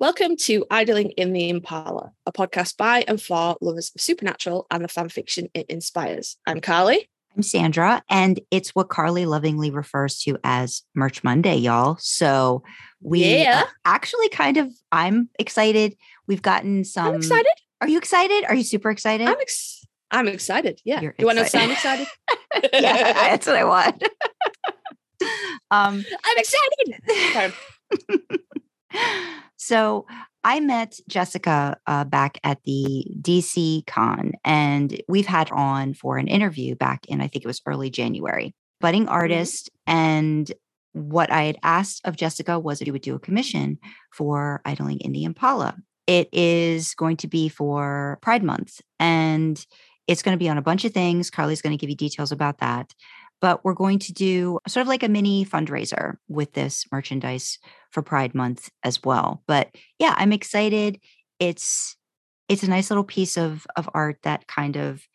Welcome to Idling in the Impala, a podcast by and for lovers of supernatural and the fan fiction it inspires. I'm Karlee. I'm Sandra, and it's what Karlee lovingly refers to as Merch Monday, y'all. So we Yeah. actually kind of, I'm excited. We've gotten some. I'm excited. Are you excited? Are you super excited? I'm ex- I'm excited. Yeah. You're you want to sound excited. excited? yeah, that's what I want. um, I'm excited. So I met Jessica uh, back at the DC Con, and we've had on for an interview back in, I think it was early January. Budding artist. And what I had asked of Jessica was that he would do a commission for Idling in the Impala. It is going to be for Pride Month, and it's going to be on a bunch of things. Karlee's going to give you details about that. But we're going to do sort of like a mini fundraiser with this merchandise for Pride Month as well. But yeah, I'm excited. It's it's a nice little piece of of art that kind of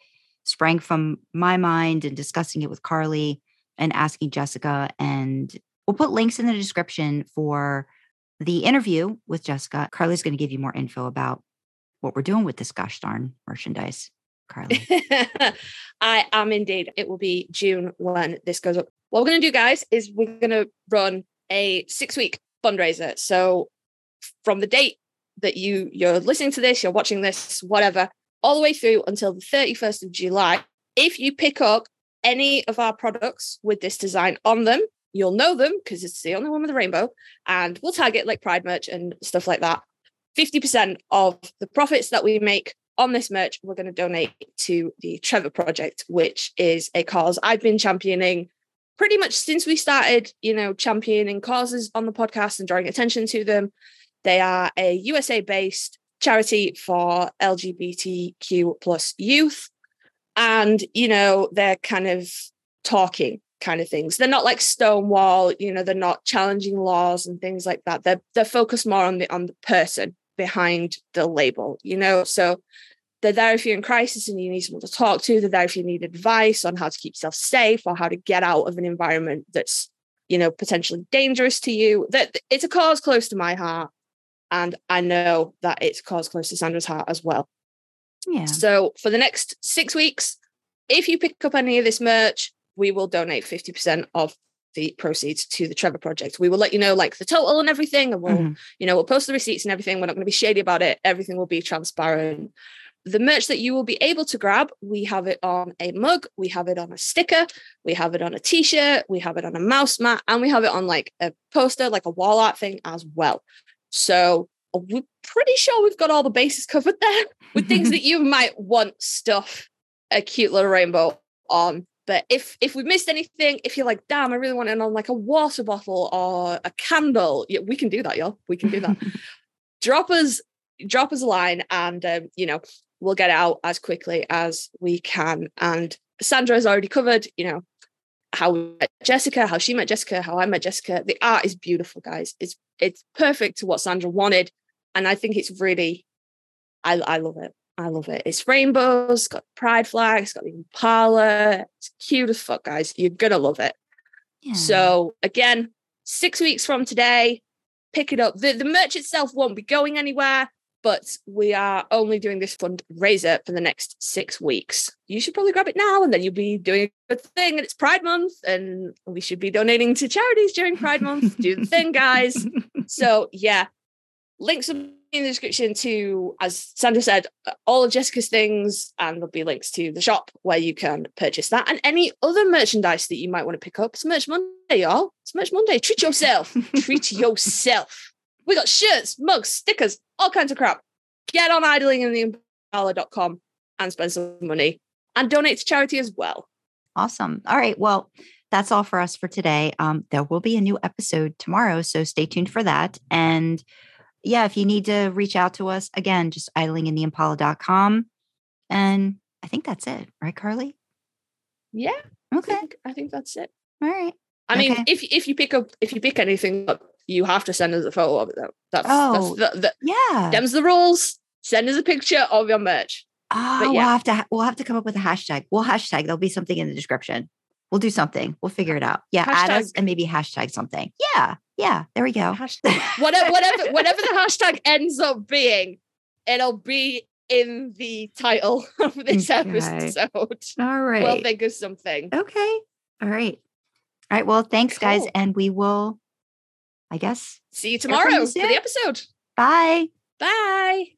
sprang from my mind and discussing it with Karlee and asking Jessica. And we'll put links in the description for the interview with Jessica. Karlee's going to give you more info about what we're doing with this gosh darn merchandise. Karlee. I am indeed. It will be June when this goes up. What we're going to do, guys, is we're going to run a six week fundraiser. So from the date that you you're listening to this, you're watching this, whatever, all the way through until the 31st of July, if you pick up any of our products with this design on them, you'll know them because it's the only one with a rainbow, and we'll tag it like Pride merch and stuff like that. 50% of the profits that we make on this merch, we're going to donate to the Trevor Project, which is a cause I've been championing pretty much since we started, you know, championing causes on the podcast and drawing attention to them. They are a USA based charity for LGBTQ plus youth. And, you know, they're kind of talking kind of things. They're not like Stonewall, you know, they're not challenging laws and things like that. They're they're focused more on the on the person behind the label, you know. So they're there if you're in crisis and you need someone to talk to. They're there if you need advice on how to keep yourself safe or how to get out of an environment that's, you know, potentially dangerous to you. That it's a cause close to my heart. And I know that it's a cause close to Sandra's heart as well. Yeah. So for the next six weeks, if you pick up any of this merch, we will donate 50% of the proceeds to the Trevor Project. We will let you know like the total and everything, and we'll, Mhm. you know, we'll post the receipts and everything. We're not going to be shady about it. Everything will be transparent. The merch that you will be able to grab, we have it on a mug, we have it on a sticker, we have it on a t-shirt, we have it on a mouse mat, and we have it on like a poster, like a wall art thing as well. So we're pretty sure we've got all the bases covered there with things that you might want stuff a cute little rainbow on. But if if we missed anything, if you're like, damn, I really want it on like a water bottle or a candle, yeah, we can do that, y'all. We can do that. drop us, drop us a line, and um, you know we'll get it out as quickly as we can. And Sandra has already covered, you know, how we met Jessica, how she met Jessica, how I met Jessica. The art is beautiful, guys. It's it's perfect to what Sandra wanted, and I think it's really, I I love it. I love it. It's rainbows, it's got pride flags, it's got the Impala. It's cute as fuck, guys. You're gonna love it. Yeah. So again, six weeks from today, pick it up. The the merch itself won't be going anywhere, but we are only doing this fundraiser for the next six weeks. You should probably grab it now, and then you'll be doing a good thing. And it's Pride Month, and we should be donating to charities during Pride Month. Do the thing, guys. So yeah, links will be in the description to, as Sandra said, all of Jessica's things, and there'll be links to the shop where you can purchase that and any other merchandise that you might want to pick up. It's Merch Monday, y'all. It's Merch Monday. Treat yourself. Treat yourself. We got shirts, mugs, stickers, all kinds of crap. Get on idlingintheimpala.com and spend some money and donate to charity as well. Awesome. All right. Well, that's all for us for today. Um, there will be a new episode tomorrow, so stay tuned for that. And yeah, if you need to reach out to us, again, just idlingintheimpala.com. And I think that's it, right, Karlee? Yeah, I Okay. think, I think that's it. All right. I mean, Okay. if if you pick up if you pick anything up, you have to send us a photo of it. Though. That's Oh. that's the, the, Yeah. them's the rules. Send us a picture of your merch. Oh, but we'll have to we'll have to come up with a hashtag. We'll hashtag. There'll be something in the description. We'll do something. We'll figure it out. Yeah, add us and maybe hashtag something. Yeah, yeah. There we go. Hashtag, whatever, whatever, whatever the hashtag ends up being, it'll be in the title of this Okay. episode. All right. We'll think of something. okay. All right. All right. Well, thanks, guys, and we will. I guess. See you tomorrow for the episode. Bye. Bye.